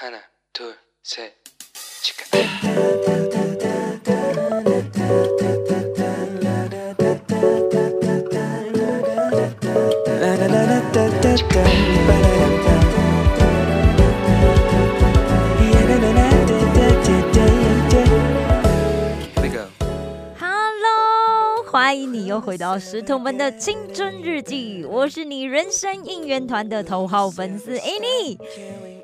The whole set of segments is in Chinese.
하나, 둘, 셋, 치카. Here we go. Hello，欢迎你又回到石头们的青春日记，我是你人生应援团的头号粉丝 Annie。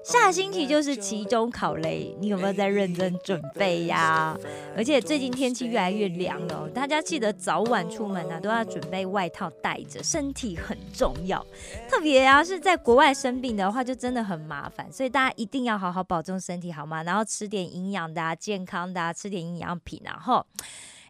下星期就是期中考嘞，你有没有在认真准备呀？而且最近天气越来越凉了，大家记得早晚出门啊，都要准备外套带着，身体很重要。特别啊是在国外生病的话，就真的很麻烦，所以大家一定要好好保重身体，好吗？然后吃点营养的、啊、健康的、啊，吃点营养品、然后。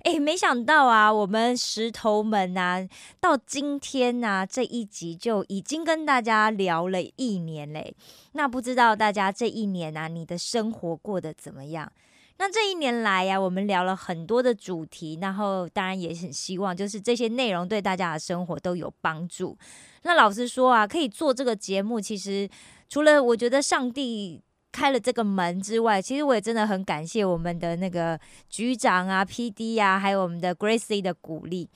哎，没想到啊，我们石头们呐、到今天呐、这一集就已经跟大家聊了一年嘞。那不知道大家这一年啊，你的生活过得怎么样？那这一年来呀、我们聊了很多的主题，然后当然也很希望就是这些内容对大家的生活都有帮助。那老实说啊，可以做这个节目，其实除了我觉得上帝开了这个门之外，其实我也真的很感谢我们的那个局长啊、PD 啊，还有我们的 Gracie 的鼓励。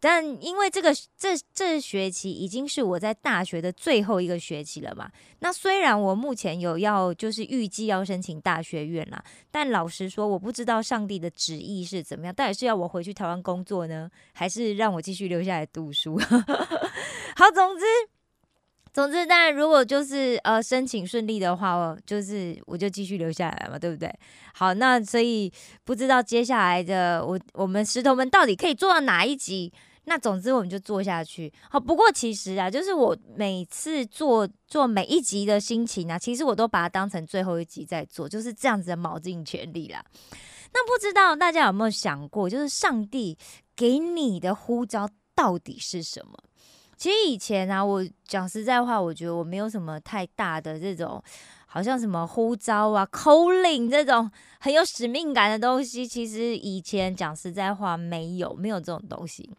但因为这个这这学期已经是我在大学的最后一个学期了嘛，那虽然我目前有要就是预计要申请大学院啦，但老实说，我不知道上帝的旨意是怎么样，到底是要我回去台湾工作呢，还是让我继续留下来读书？好，总之。总之，当然，如果就是呃申请顺利的话，我就是我就继续留下来嘛，对不对？好，那所以不知道接下来的我我们石头们到底可以做到哪一集？那总之我们就做下去。好，不过其实啊，就是我每次做做每一集的心情啊，其实我都把它当成最后一集在做，就是这样子的卯尽全力啦。那不知道大家有没有想过，就是上帝给你的呼召到底是什么？其实以前啊，我讲实在话，我觉得我没有什么太大的这种，好像什么呼召啊、calling 这种很有使命感的东西。其实以前讲实在话，没有没有这种东西。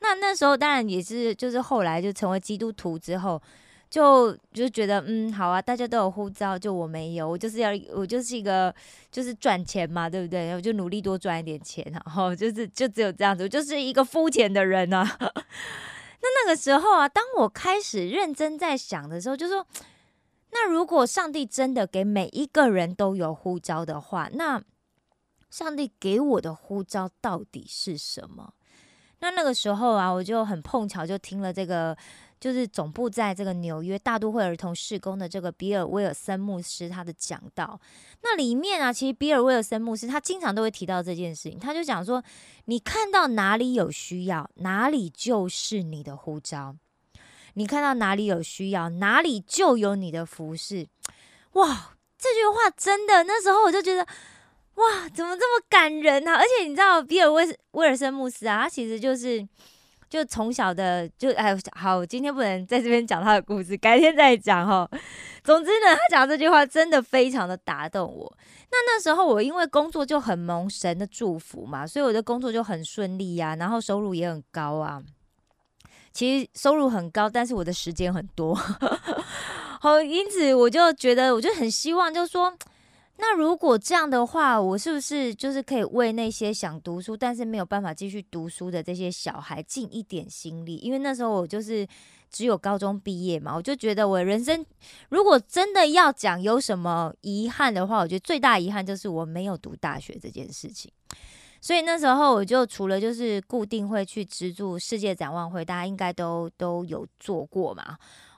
那那时候当然也是，就是后来就成为基督徒之后，就就觉得嗯，好啊，大家都有呼召，就我没有，我就是要我就是一个就是赚钱嘛，对不对？我就努力多赚一点钱，然后就是就只有这样子，我就是一个肤浅的人啊。那那个时候啊，当我开始认真在想的时候，就说，那如果上帝真的给每一个人都有呼召的话，那上帝给我的呼召到底是什么？那那个时候啊，我就很碰巧就听了这个，就是总部在这个纽约大都会儿童事工的这个比尔威尔森牧师他的讲道。那里面啊，其实比尔威尔森牧师他经常都会提到这件事情，他就讲说，你看到哪里有需要，哪里就是你的呼召；你看到哪里有需要，哪里就有你的服饰。哇，这句话真的，那时候我就觉得。哇，怎么这么感人啊！而且你知道，比尔威威尔森牧师啊，他其实就是就从小的就哎，好，今天不能在这边讲他的故事，改天再讲哈。总之呢，他讲这句话真的非常的打动我。那那时候我因为工作就很蒙神的祝福嘛，所以我的工作就很顺利呀、然后收入也很高啊。其实收入很高，但是我的时间很多，好，因此我就觉得，我就很希望，就是说。那如果这样的话，我是不是就是可以为那些想读书但是没有办法继续读书的这些小孩尽一点心力？因为那时候我就是只有高中毕业嘛，我就觉得我人生如果真的要讲有什么遗憾的话，我觉得最大遗憾就是我没有读大学这件事情。所以那时候我就除了就是固定会去资助世界展望会，大家应该都都有做过嘛。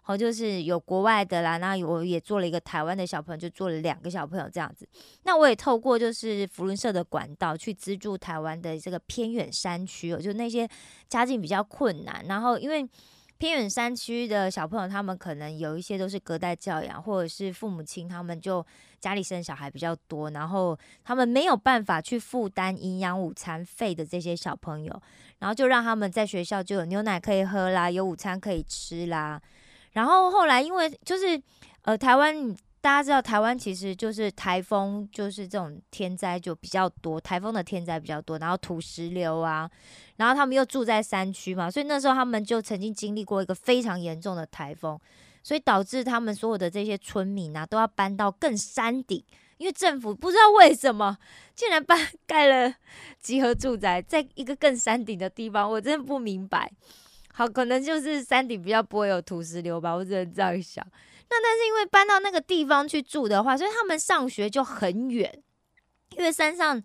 好，就是有国外的啦，那我也做了一个台湾的小朋友，就做了两个小朋友这样子。那我也透过就是福伦社的管道去资助台湾的这个偏远山区哦，就那些家境比较困难，然后因为偏远山区的小朋友，他们可能有一些都是隔代教养，或者是父母亲他们就家里生小孩比较多，然后他们没有办法去负担营养午餐费的这些小朋友，然后就让他们在学校就有牛奶可以喝啦，有午餐可以吃啦。然后后来因为就是呃台湾大家知道台湾其实就是台风就是这种天灾就比较多，台风的天灾比较多，然后土石流啊，然后他们又住在山区嘛，所以那时候他们就曾经经历过一个非常严重的台风。所以导致他们所有的这些村民啊，都要搬到更山顶，因为政府不知道为什么竟然搬 盖了集合住宅在一个更山顶的地方，我真的不明白。好，可能就是山顶比较不会有土石流吧，我只能这样想。那但是因为搬到那个地方去住的话，所以他们上学就很远，因为山上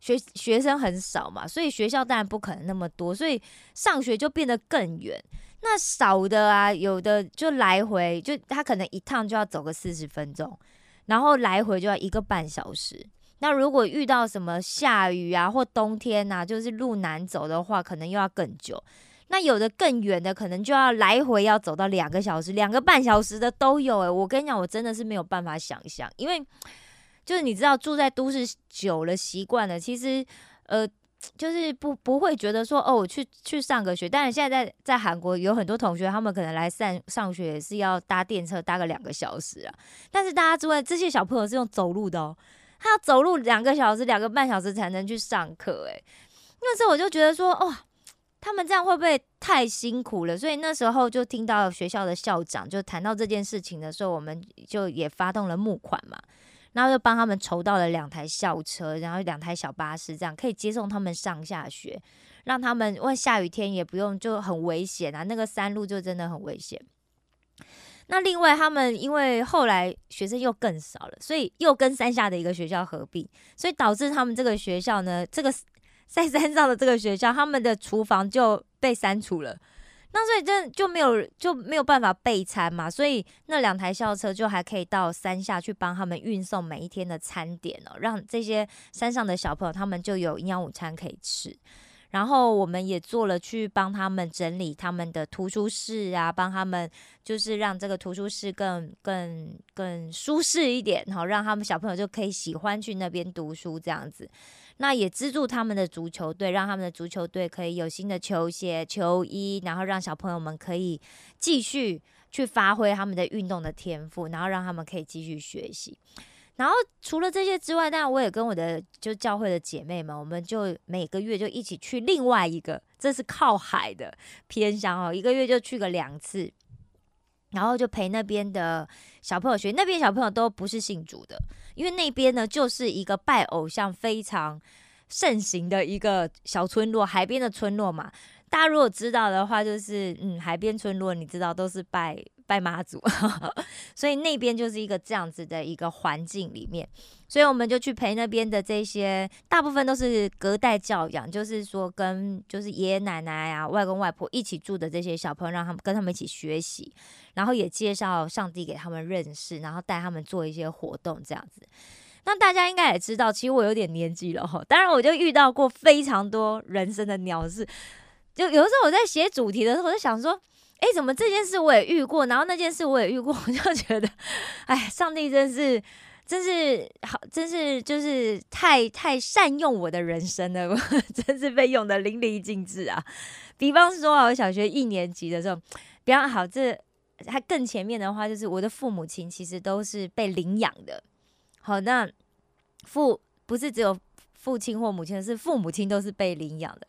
学学生很少嘛，所以学校当然不可能那么多，所以上学就变得更远。那少的啊，有的就来回，就他可能一趟就要走个四十分钟，然后来回就要一个半小时。那如果遇到什么下雨啊，或冬天呐，就是路难走的话，可能又要更久。那有的更远的，可能就要来回要走到两个小时、两个半小时的都有诶，我跟你讲，我真的是没有办法想象，因为就是你知道住在都市久了习惯了，其实呃就是不不会觉得说哦，我去去上个学。但是现在在在韩国有很多同学，他们可能来上上学也是要搭电车搭个两个小时啊。但是大家知道这些小朋友是用走路的哦，他要走路两个小时、两个半小时才能去上课诶，那时候我就觉得说哇。他们这样会不会太辛苦了？所以那时候就听到学校的校长就谈到这件事情的时候，我们就也发动了募款嘛，然后就帮他们筹到了两台校车，然后两台小巴士，这样可以接送他们上下学，让他们问下雨天也不用就很危险啊，那个山路就真的很危险。那另外他们因为后来学生又更少了，所以又跟山下的一个学校合并，所以导致他们这个学校呢，这个。在山上的这个学校，他们的厨房就被删除了，那所以这就没有就没有办法备餐嘛，所以那两台校车就还可以到山下去帮他们运送每一天的餐点哦，让这些山上的小朋友他们就有营养午餐可以吃。然后我们也做了去帮他们整理他们的图书室啊，帮他们就是让这个图书室更更更舒适一点，好让他们小朋友就可以喜欢去那边读书这样子。那也资助他们的足球队，让他们的足球队可以有新的球鞋、球衣，然后让小朋友们可以继续去发挥他们的运动的天赋，然后让他们可以继续学习。然后除了这些之外，当然我也跟我的就教会的姐妹们，我们就每个月就一起去另外一个，这是靠海的偏乡哦，一个月就去个两次，然后就陪那边的小朋友学。那边小朋友都不是信主的，因为那边呢就是一个拜偶像非常盛行的一个小村落，海边的村落嘛。大家如果知道的话，就是嗯，海边村落，你知道都是拜。拜妈祖，所以那边就是一个这样子的一个环境里面，所以我们就去陪那边的这些，大部分都是隔代教养，就是说跟就是爷爷奶奶啊、外公外婆一起住的这些小朋友，让他们跟他们一起学习，然后也介绍上帝给他们认识，然后带他们做一些活动这样子。那大家应该也知道，其实我有点年纪了哈，当然我就遇到过非常多人生的鸟事，就有的时候我在写主题的时候，我就想说。哎，怎么这件事我也遇过，然后那件事我也遇过，我就觉得，哎，上帝真是，真是好，真是就是太太善用我的人生了，我 真是被用的淋漓尽致啊！比方说啊，我小学一年级的时候，比较好，这还更前面的话，就是我的父母亲其实都是被领养的。好，那父不是只有父亲或母亲，是父母亲都是被领养的。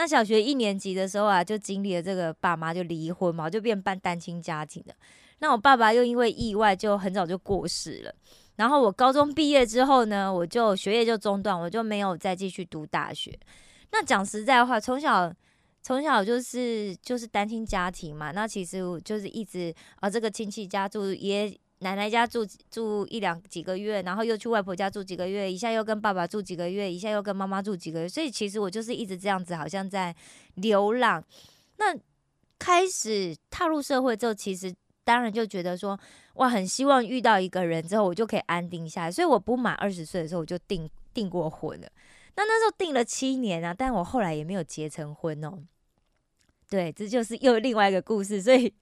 那小学一年级的时候啊，就经历了这个爸妈就离婚嘛，就变办单亲家庭的。那我爸爸又因为意外就很早就过世了。然后我高中毕业之后呢，我就学业就中断，我就没有再继续读大学。那讲实在话，从小从小就是就是单亲家庭嘛，那其实我就是一直啊，这个亲戚家住也。奶奶家住住一两几个月，然后又去外婆家住几个月，一下又跟爸爸住几个月，一下又跟妈妈住几个月，所以其实我就是一直这样子，好像在流浪。那开始踏入社会之后，其实当然就觉得说，哇，很希望遇到一个人之后，我就可以安定下来。所以我不满二十岁的时候，我就订订过婚了。那那时候订了七年啊，但我后来也没有结成婚哦。对，这就是又另外一个故事，所以。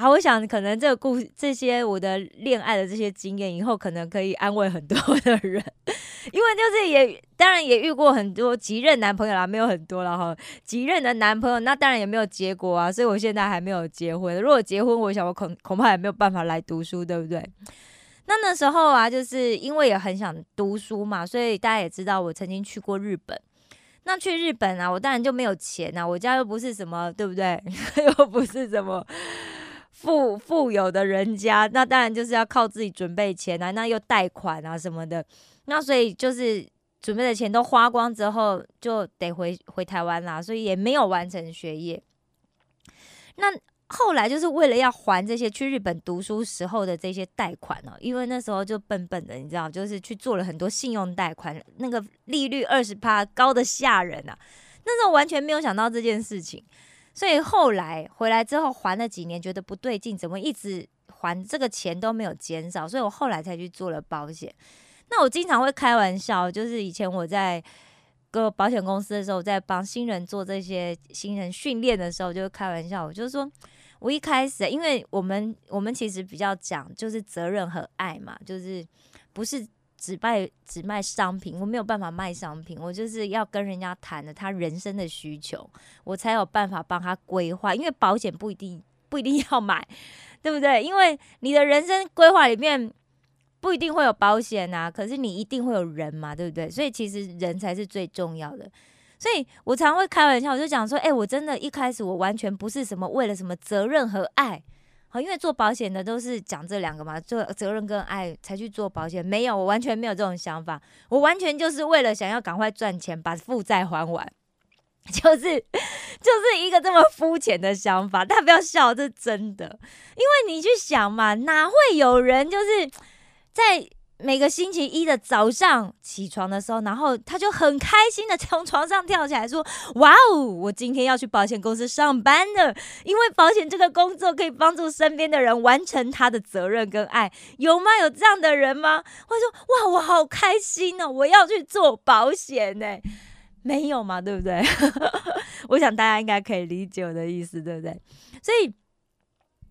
好，我想可能这个故这些我的恋爱的这些经验，以后可能可以安慰很多的人，因为就是也当然也遇过很多几任男朋友啦，没有很多了哈，几任的男朋友，那当然也没有结果啊，所以我现在还没有结婚。如果结婚，我想我恐恐怕也没有办法来读书，对不对？那那时候啊，就是因为也很想读书嘛，所以大家也知道我曾经去过日本。那去日本啊，我当然就没有钱啊，我家又不是什么，对不对？又不是什么。富富有的人家，那当然就是要靠自己准备钱啊，那又贷款啊什么的，那所以就是准备的钱都花光之后，就得回回台湾啦，所以也没有完成学业。那后来就是为了要还这些去日本读书时候的这些贷款哦，因为那时候就笨笨的，你知道，就是去做了很多信用贷款，那个利率二十趴，高的吓人啊！那时候完全没有想到这件事情，所以后来回来之后还了几年，觉得不对劲，怎么一直还这个钱都没有减少，所以我后来才去做了保险。那我经常会开玩笑，就是以前我在个保险公司的时候，在帮新人做这些新人训练的时候，就开玩笑，我就说。我一开始，因为我们我们其实比较讲就是责任和爱嘛，就是不是只卖只卖商品，我没有办法卖商品，我就是要跟人家谈的他人生的需求，我才有办法帮他规划。因为保险不一定不一定要买，对不对？因为你的人生规划里面不一定会有保险啊，可是你一定会有人嘛，对不对？所以其实人才是最重要的。所以我常会开玩笑，我就讲说，哎，我真的一开始我完全不是什么为了什么责任和爱，因为做保险的都是讲这两个嘛，做责任跟爱才去做保险。没有，我完全没有这种想法，我完全就是为了想要赶快赚钱，把负债还完，就是就是一个这么肤浅的想法。大家不要笑，这是真的，因为你去想嘛，哪会有人就是在。每个星期一的早上起床的时候，然后他就很开心的从床上跳起来说：“哇哦，我今天要去保险公司上班了，因为保险这个工作可以帮助身边的人完成他的责任跟爱，有吗？有这样的人吗？”或者说：“哇，我好开心哦，我要去做保险呢。”没有嘛，对不对？我想大家应该可以理解我的意思，对不对？所以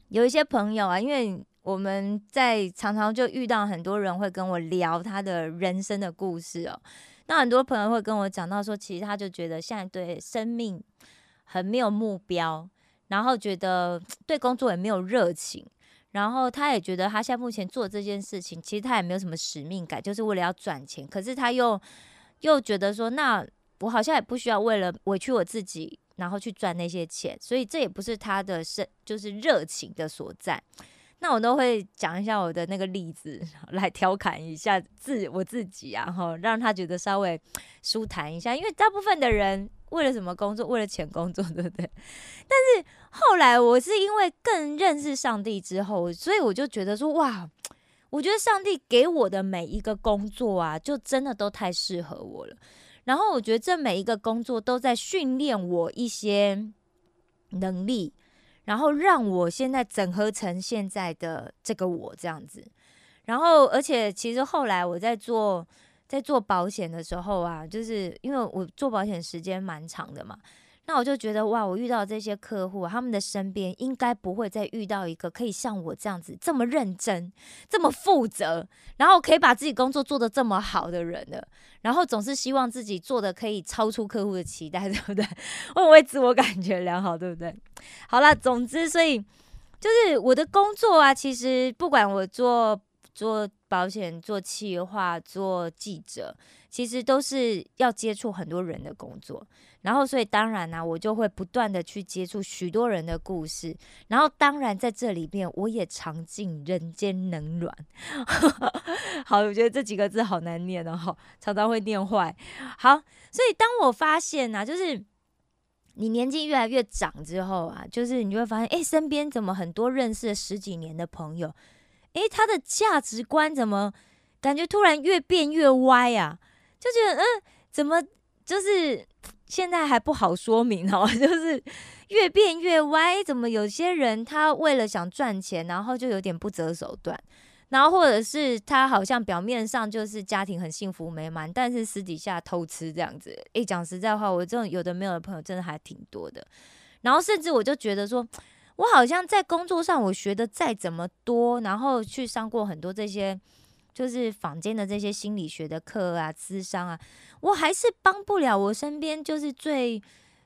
有一些朋友啊，因为。我们在常常就遇到很多人会跟我聊他的人生的故事哦。那很多朋友会跟我讲到说，其实他就觉得现在对生命很没有目标，然后觉得对工作也没有热情，然后他也觉得他现在目前做这件事情，其实他也没有什么使命感，就是为了要赚钱。可是他又又觉得说，那我好像也不需要为了委屈我自己，然后去赚那些钱，所以这也不是他的生就是热情的所在。那我都会讲一下我的那个例子来调侃一下自我自己啊，哈，让他觉得稍微舒坦一下。因为大部分的人为了什么工作？为了钱工作，对不对？但是后来我是因为更认识上帝之后，所以我就觉得说，哇，我觉得上帝给我的每一个工作啊，就真的都太适合我了。然后我觉得这每一个工作都在训练我一些能力。然后让我现在整合成现在的这个我这样子，然后而且其实后来我在做在做保险的时候啊，就是因为我做保险时间蛮长的嘛。那我就觉得哇，我遇到这些客户，他们的身边应该不会再遇到一个可以像我这样子这么认真、这么负责，然后可以把自己工作做得这么好的人了。然后总是希望自己做的可以超出客户的期待，对不对？会不会自我感觉良好，对不对？好了，总之，所以就是我的工作啊，其实不管我做做保险、做企划、做记者，其实都是要接触很多人的工作。然后，所以当然呢，我就会不断的去接触许多人的故事。然后，当然在这里面，我也尝尽人间冷暖。好，我觉得这几个字好难念哦，常常会念坏。好，所以当我发现呢，就是你年纪越来越长之后啊，就是你就会发现，哎，身边怎么很多认识了十几年的朋友，哎，他的价值观怎么感觉突然越变越歪啊？就觉得，嗯，怎么就是。现在还不好说明哦，就是越变越歪。怎么有些人他为了想赚钱，然后就有点不择手段，然后或者是他好像表面上就是家庭很幸福美满，但是私底下偷吃这样子。诶，讲实在话，我这种有的没有的朋友真的还挺多的。然后甚至我就觉得说，我好像在工作上我学的再怎么多，然后去上过很多这些。就是坊间的这些心理学的课啊、咨商啊，我还是帮不了我身边就是最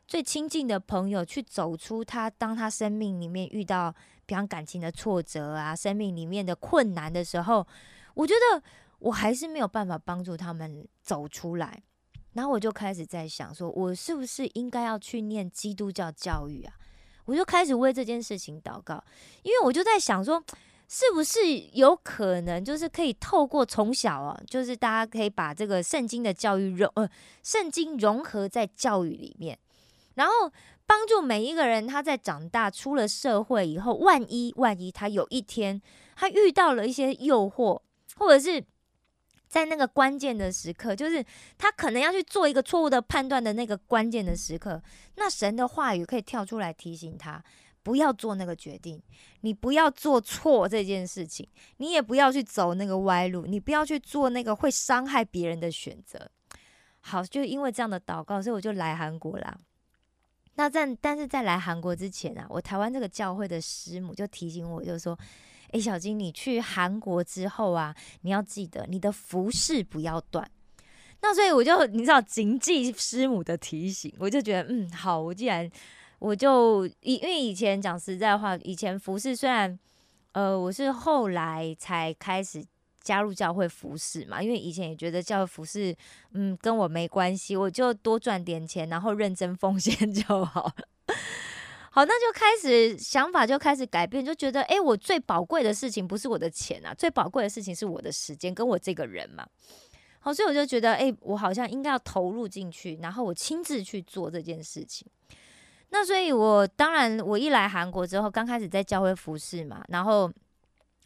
最亲近的朋友去走出他当他生命里面遇到比方感情的挫折啊、生命里面的困难的时候，我觉得我还是没有办法帮助他们走出来。然后我就开始在想，说我是不是应该要去念基督教教育啊？我就开始为这件事情祷告，因为我就在想说，是不是有可能就是可以透过从小啊，就是大家可以把这个圣经的教育融呃圣经融合在教育里面，然后帮助每一个人他在长大出了社会以后，万一万一他有一天他遇到了一些诱惑，或者是。在那个关键的时刻，就是他可能要去做一个错误的判断的那个关键的时刻，那神的话语可以跳出来提醒他，不要做那个决定，你不要做错这件事情，你也不要去走那个歪路，你不要去做那个会伤害别人的选择。好，就因为这样的祷告，所以我就来韩国啦。那在但是在来韩国之前啊，我台湾这个教会的师母就提醒我，就说。哎，小金，你去韩国之后啊，你要记得你的服饰不要断。那所以我就你知道谨记师母的提醒，我就觉得嗯好，我既然我就以因为以前讲实在话，以前服饰虽然呃我是后来才开始加入教会服饰嘛，因为以前也觉得教会服饰嗯跟我没关系，我就多赚点钱，然后认真奉献 就好。好，那就开始想法就开始改变，就觉得哎，我最宝贵的事情不是我的钱啊，最宝贵的事情是我的时间跟我这个人嘛。好，所以我就觉得哎，我好像应该要投入进去，然后我亲自去做这件事情。那所以，我当然我一来韩国之后，刚开始在教会服侍嘛，然后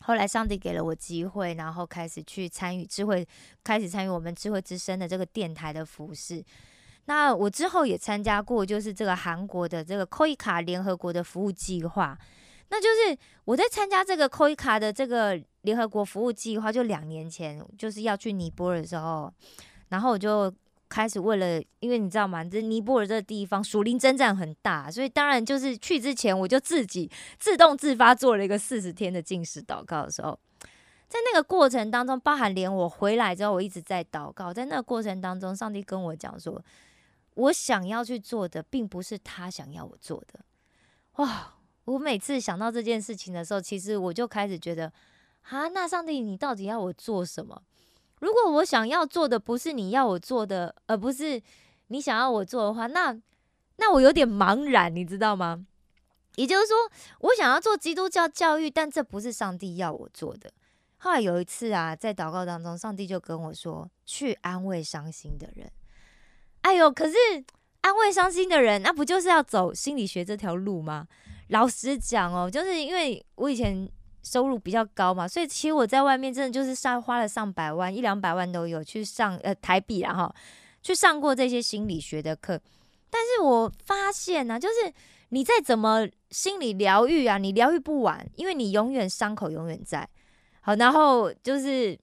后来上帝给了我机会，然后开始去参与智慧，开始参与我们智慧之声的这个电台的服饰。那我之后也参加过，就是这个韩国的这个 KOI 卡联合国的服务计划。那就是我在参加这个 KOI 卡的这个联合国服务计划，就两年前就是要去尼泊尔的时候，然后我就开始为了，因为你知道吗？这尼泊尔这个地方属灵征战很大，所以当然就是去之前我就自己自动自发做了一个四十天的进食祷告的时候，在那个过程当中，包含连我回来之后，我一直在祷告，在那个过程当中，上帝跟我讲说。我想要去做的，并不是他想要我做的。哇！我每次想到这件事情的时候，其实我就开始觉得，啊，那上帝，你到底要我做什么？如果我想要做的不是你要我做的，而不是你想要我做的话，那那我有点茫然，你知道吗？也就是说，我想要做基督教教育，但这不是上帝要我做的。后来有一次啊，在祷告当中，上帝就跟我说：“去安慰伤心的人。”哎呦，可是安慰伤心的人，那不就是要走心理学这条路吗？老实讲哦，就是因为我以前收入比较高嘛，所以其实我在外面真的就是上花了上百万，一两百万都有去上呃台币啊哈，去上过这些心理学的课。但是我发现呢，就是你再怎么心理疗愈啊，你疗愈不完，因为你永远伤口永远在。好，然后就是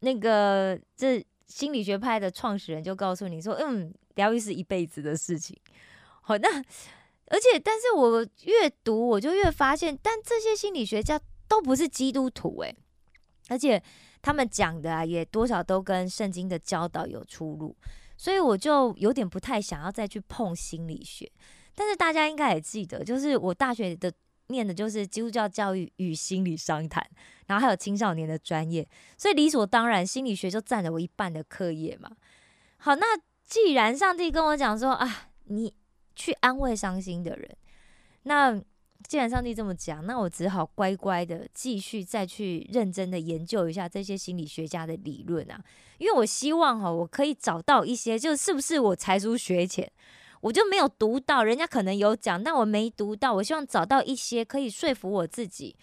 那个这。心理学派的创始人就告诉你说：“嗯，疗愈是一辈子的事情。”好，那而且，但是我越读，我就越发现，但这些心理学家都不是基督徒诶，而且他们讲的啊，也多少都跟圣经的教导有出入，所以我就有点不太想要再去碰心理学。但是大家应该也记得，就是我大学的。念的就是基督教教育与心理商谈，然后还有青少年的专业，所以理所当然，心理学就占了我一半的课业嘛。好，那既然上帝跟我讲说啊，你去安慰伤心的人，那既然上帝这么讲，那我只好乖乖的继续再去认真的研究一下这些心理学家的理论啊，因为我希望哈，我可以找到一些，就是不是我才疏学浅。我就没有读到，人家可能有讲，但我没读到。我希望找到一些可以说服我自己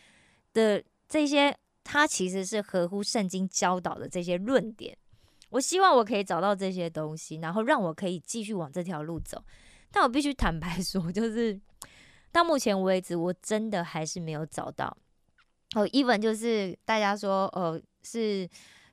的这些，它其实是合乎圣经教导的这些论点。我希望我可以找到这些东西，然后让我可以继续往这条路走。但我必须坦白 说，就是到目前为止，我真的还是没有找到。哦，even 就是大家说，呃，是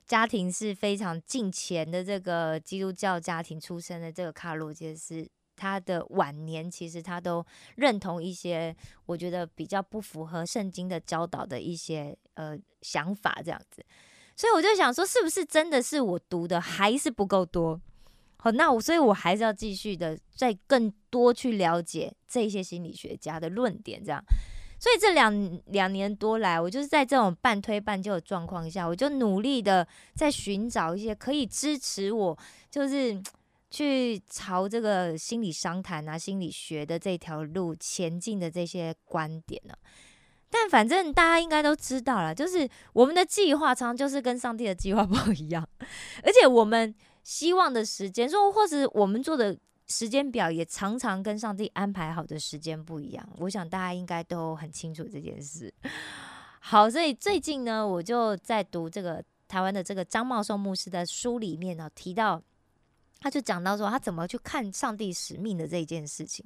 家庭是非常近前的这个基督教家庭出身的这个卡罗杰斯。他的晚年其实他都认同一些我觉得比较不符合圣经的教导的一些呃想法这样子，所以我就想说，是不是真的是我读的还是不够多？好，那我所以我还是要继续的再更多去了解这些心理学家的论点，这样。所以这两两年多来，我就是在这种半推半就的状况下，我就努力的在寻找一些可以支持我，就是。去朝这个心理商谈啊、心理学的这条路前进的这些观点呢。但反正大家应该都知道了，就是我们的计划常常就是跟上帝的计划 不一样，而且我们希望的时间，说或者我们做的时间表也常常跟上帝安排好的时间不一样。我想大家应该都很清楚这件事。好，所以最近呢，我就在读这个台湾的这个张茂寿牧师的书里面呢，提到他就讲到说他怎么去看上帝使命的这件事情，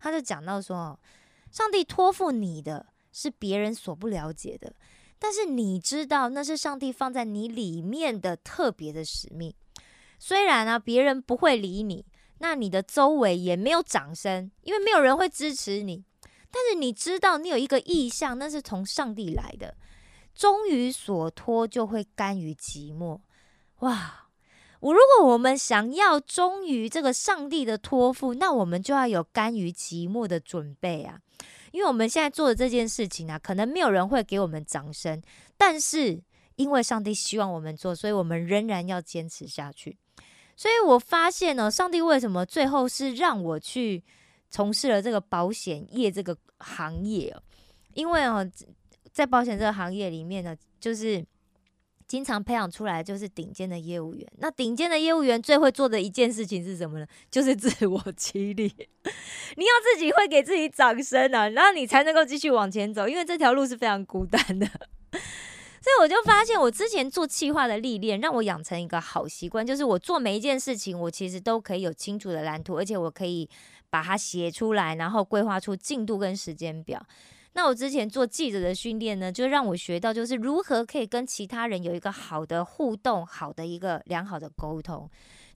他就讲到说，上帝托付你的。是别人所不了解的，但是你知道那是上帝放在你里面的特别的使命。虽然呢，别人不会理你，那你的周围也没有掌声，因为没有人会支持你。但是你知道，你有一个意向，那是从上帝来的。忠于所托，就会甘于寂寞。哇！我如果我们想要忠于这个上帝的托付，那我们就要有甘于寂寞的准备啊。因为我们现在做的这件事情呢，可能没有人会给我们掌声，但是因为上帝希望我们做，所以我们仍然要坚持下去。所以我发现呢，上帝为什么最后是让我去从事了这个保险业这个行业？因为哦，在保险这个行业里面呢，就是。经常培养出来就是顶尖的业务员。那顶尖的业务员最会做的一件事情是什么呢？就是自我 激励。你要自己会给自己掌声啊，然后你才能够继续往前走。因为这条路是非常孤单的。所以我就发现，我之前做企划的历练，让我养成一个好习惯，就是我做每一件事情，我其实都可以有清楚的蓝图，而且我可以把它写出来，然后规划出进度跟时间表。那我之前做记者的训练呢，就让我学到，就是如何可以跟其他人有一个好的互动，好的一个良好的沟通。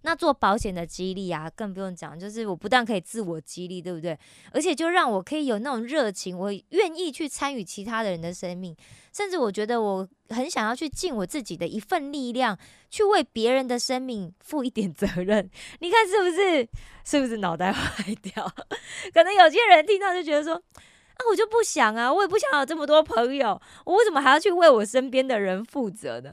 那做保险的激励啊，更不用讲，就是我不但可以自我激励，对不对？而且就让我可以有那种热情，我愿意去参与其他的人的生命，甚至我觉得我很想要去尽我自己的一份力量，去为别人的生命负一点责任。你看是不是？是不是脑袋 坏掉？可能有些人听到就觉得说。啊，我就不想啊，我也不想有这么多朋友，我为什么还要去为我身边的人负责呢？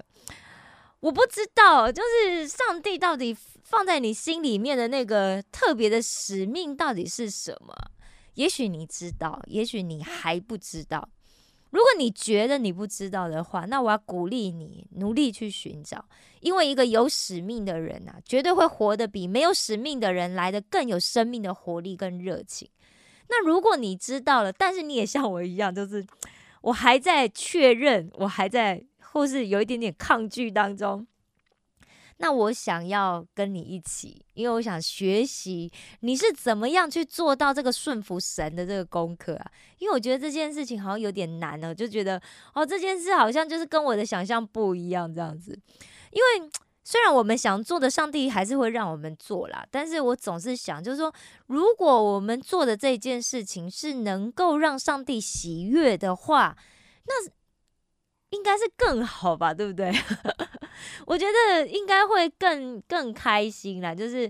我不知道，就是上帝到底放在你心里面的那个特别的使命到底是什么？也许你知道，也许你还不知道。如果你觉得你不知道的话，那我要鼓励你努力去寻找，因为一个有使命的人啊，绝对会活得比没有使命的人来的更有生命的活力跟热情。那如果你知道了，但是你也像我一样，就是我还在确认，我还在或是有一点点抗拒当中。那我想要跟你一起，因为我想学习你是怎么样去做到这个顺服神的这个功课啊。因为我觉得这件事情好像有点难呢，就觉得哦，这件事好像就是跟我的想象不一样这样子，因为。虽然我们想做的，上帝还是会让我们做啦。但是我总是想，就是说，如果我们做的这件事情是能够让上帝喜悦的话，那应该是更好吧，对不对？我觉得应该会更更开心啦。就是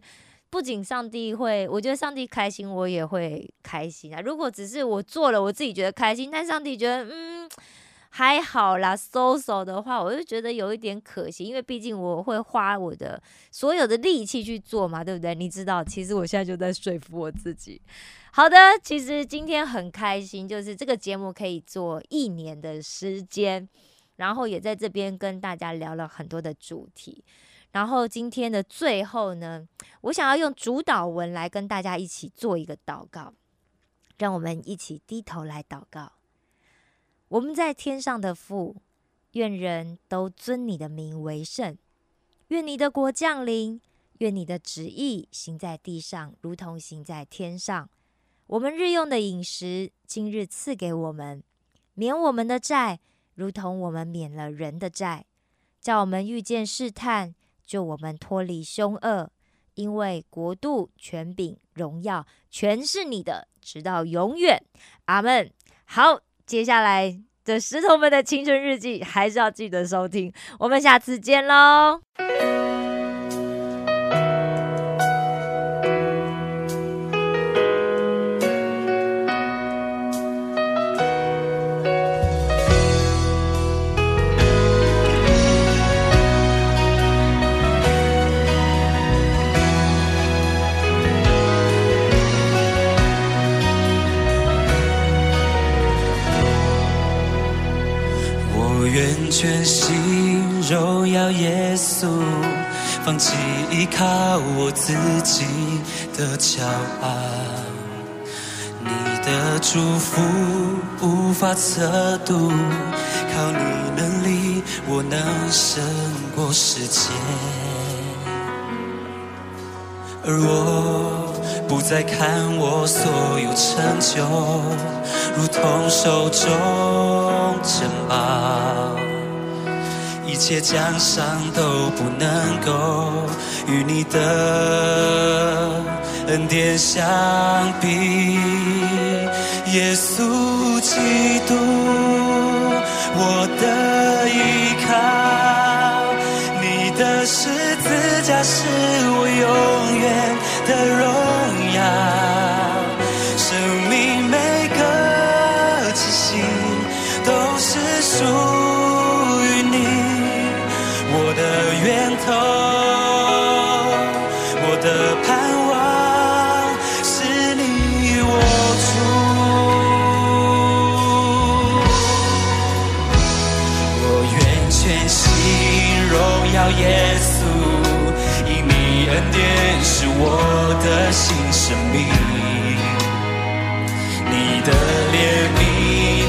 不仅上帝会，我觉得上帝开心，我也会开心啊。如果只是我做了，我自己觉得开心，但上帝觉得嗯。还好啦，so so 的话，我就觉得有一点可惜，因为毕竟我会花我的所有的力气去做嘛，对不对？你知道，其实我现在就在说服我自己。好的，其实今天很开心，就是这个节目可以做一年的时间，然后也在这边跟大家聊了很多的主题。然后今天的最后呢，我想要用主导文来跟大家一起做一个祷告，让我们一起低头来祷告。我们在天上的父，愿人都尊你的名为圣。愿你的国降临。愿你的旨意行在地上，如同行在天上。我们日用的饮食，今日赐给我们，免我们的债，如同我们免了人的债。叫我们遇见试探，救我们脱离凶恶。因为国度、权柄、荣耀，全是你的，直到永远。阿门。好。接下来的石头们的青春日记，还是要记得收听。我们下次见喽！骄傲。你的祝福无法测度，靠你能力，我能胜过时间。而我不再看我所有成就，如同手中珍宝，一切奖赏都不能够与你的恩典相比。耶稣基督，我的依靠，你的十字架是我永远的荣耀。典是我的新生命。你的怜悯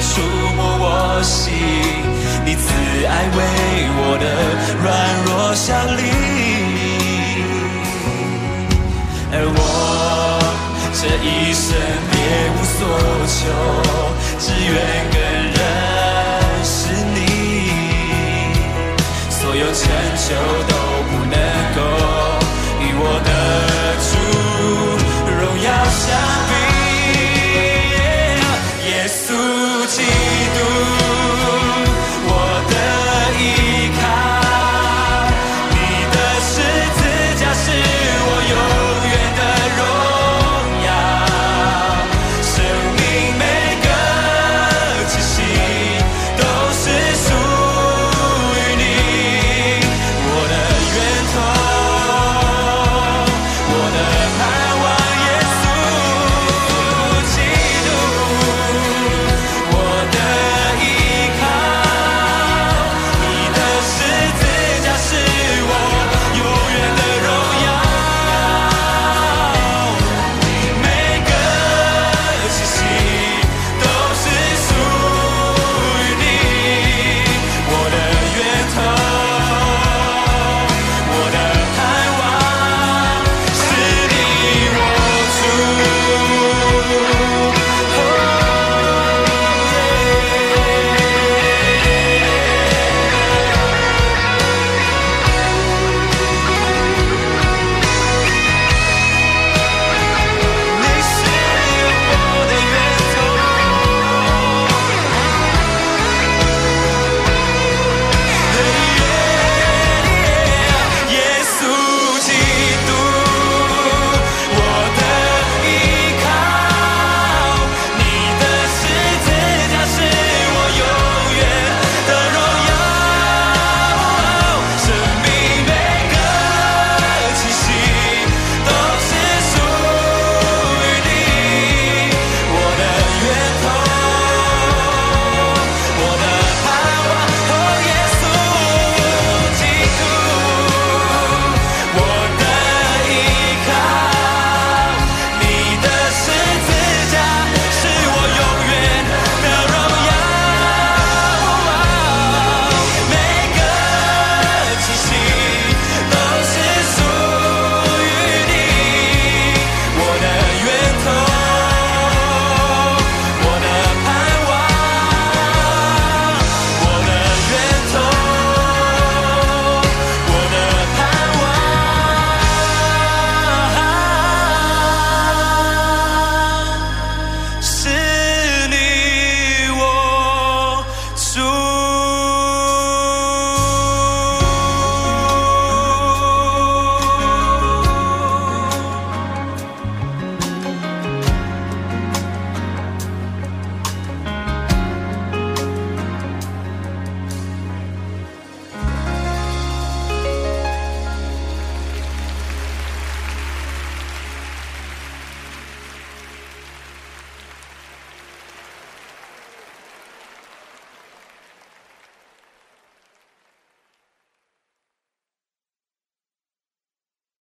触摸我心，你慈爱为我的软弱效力。而我这一生别无所求，只愿跟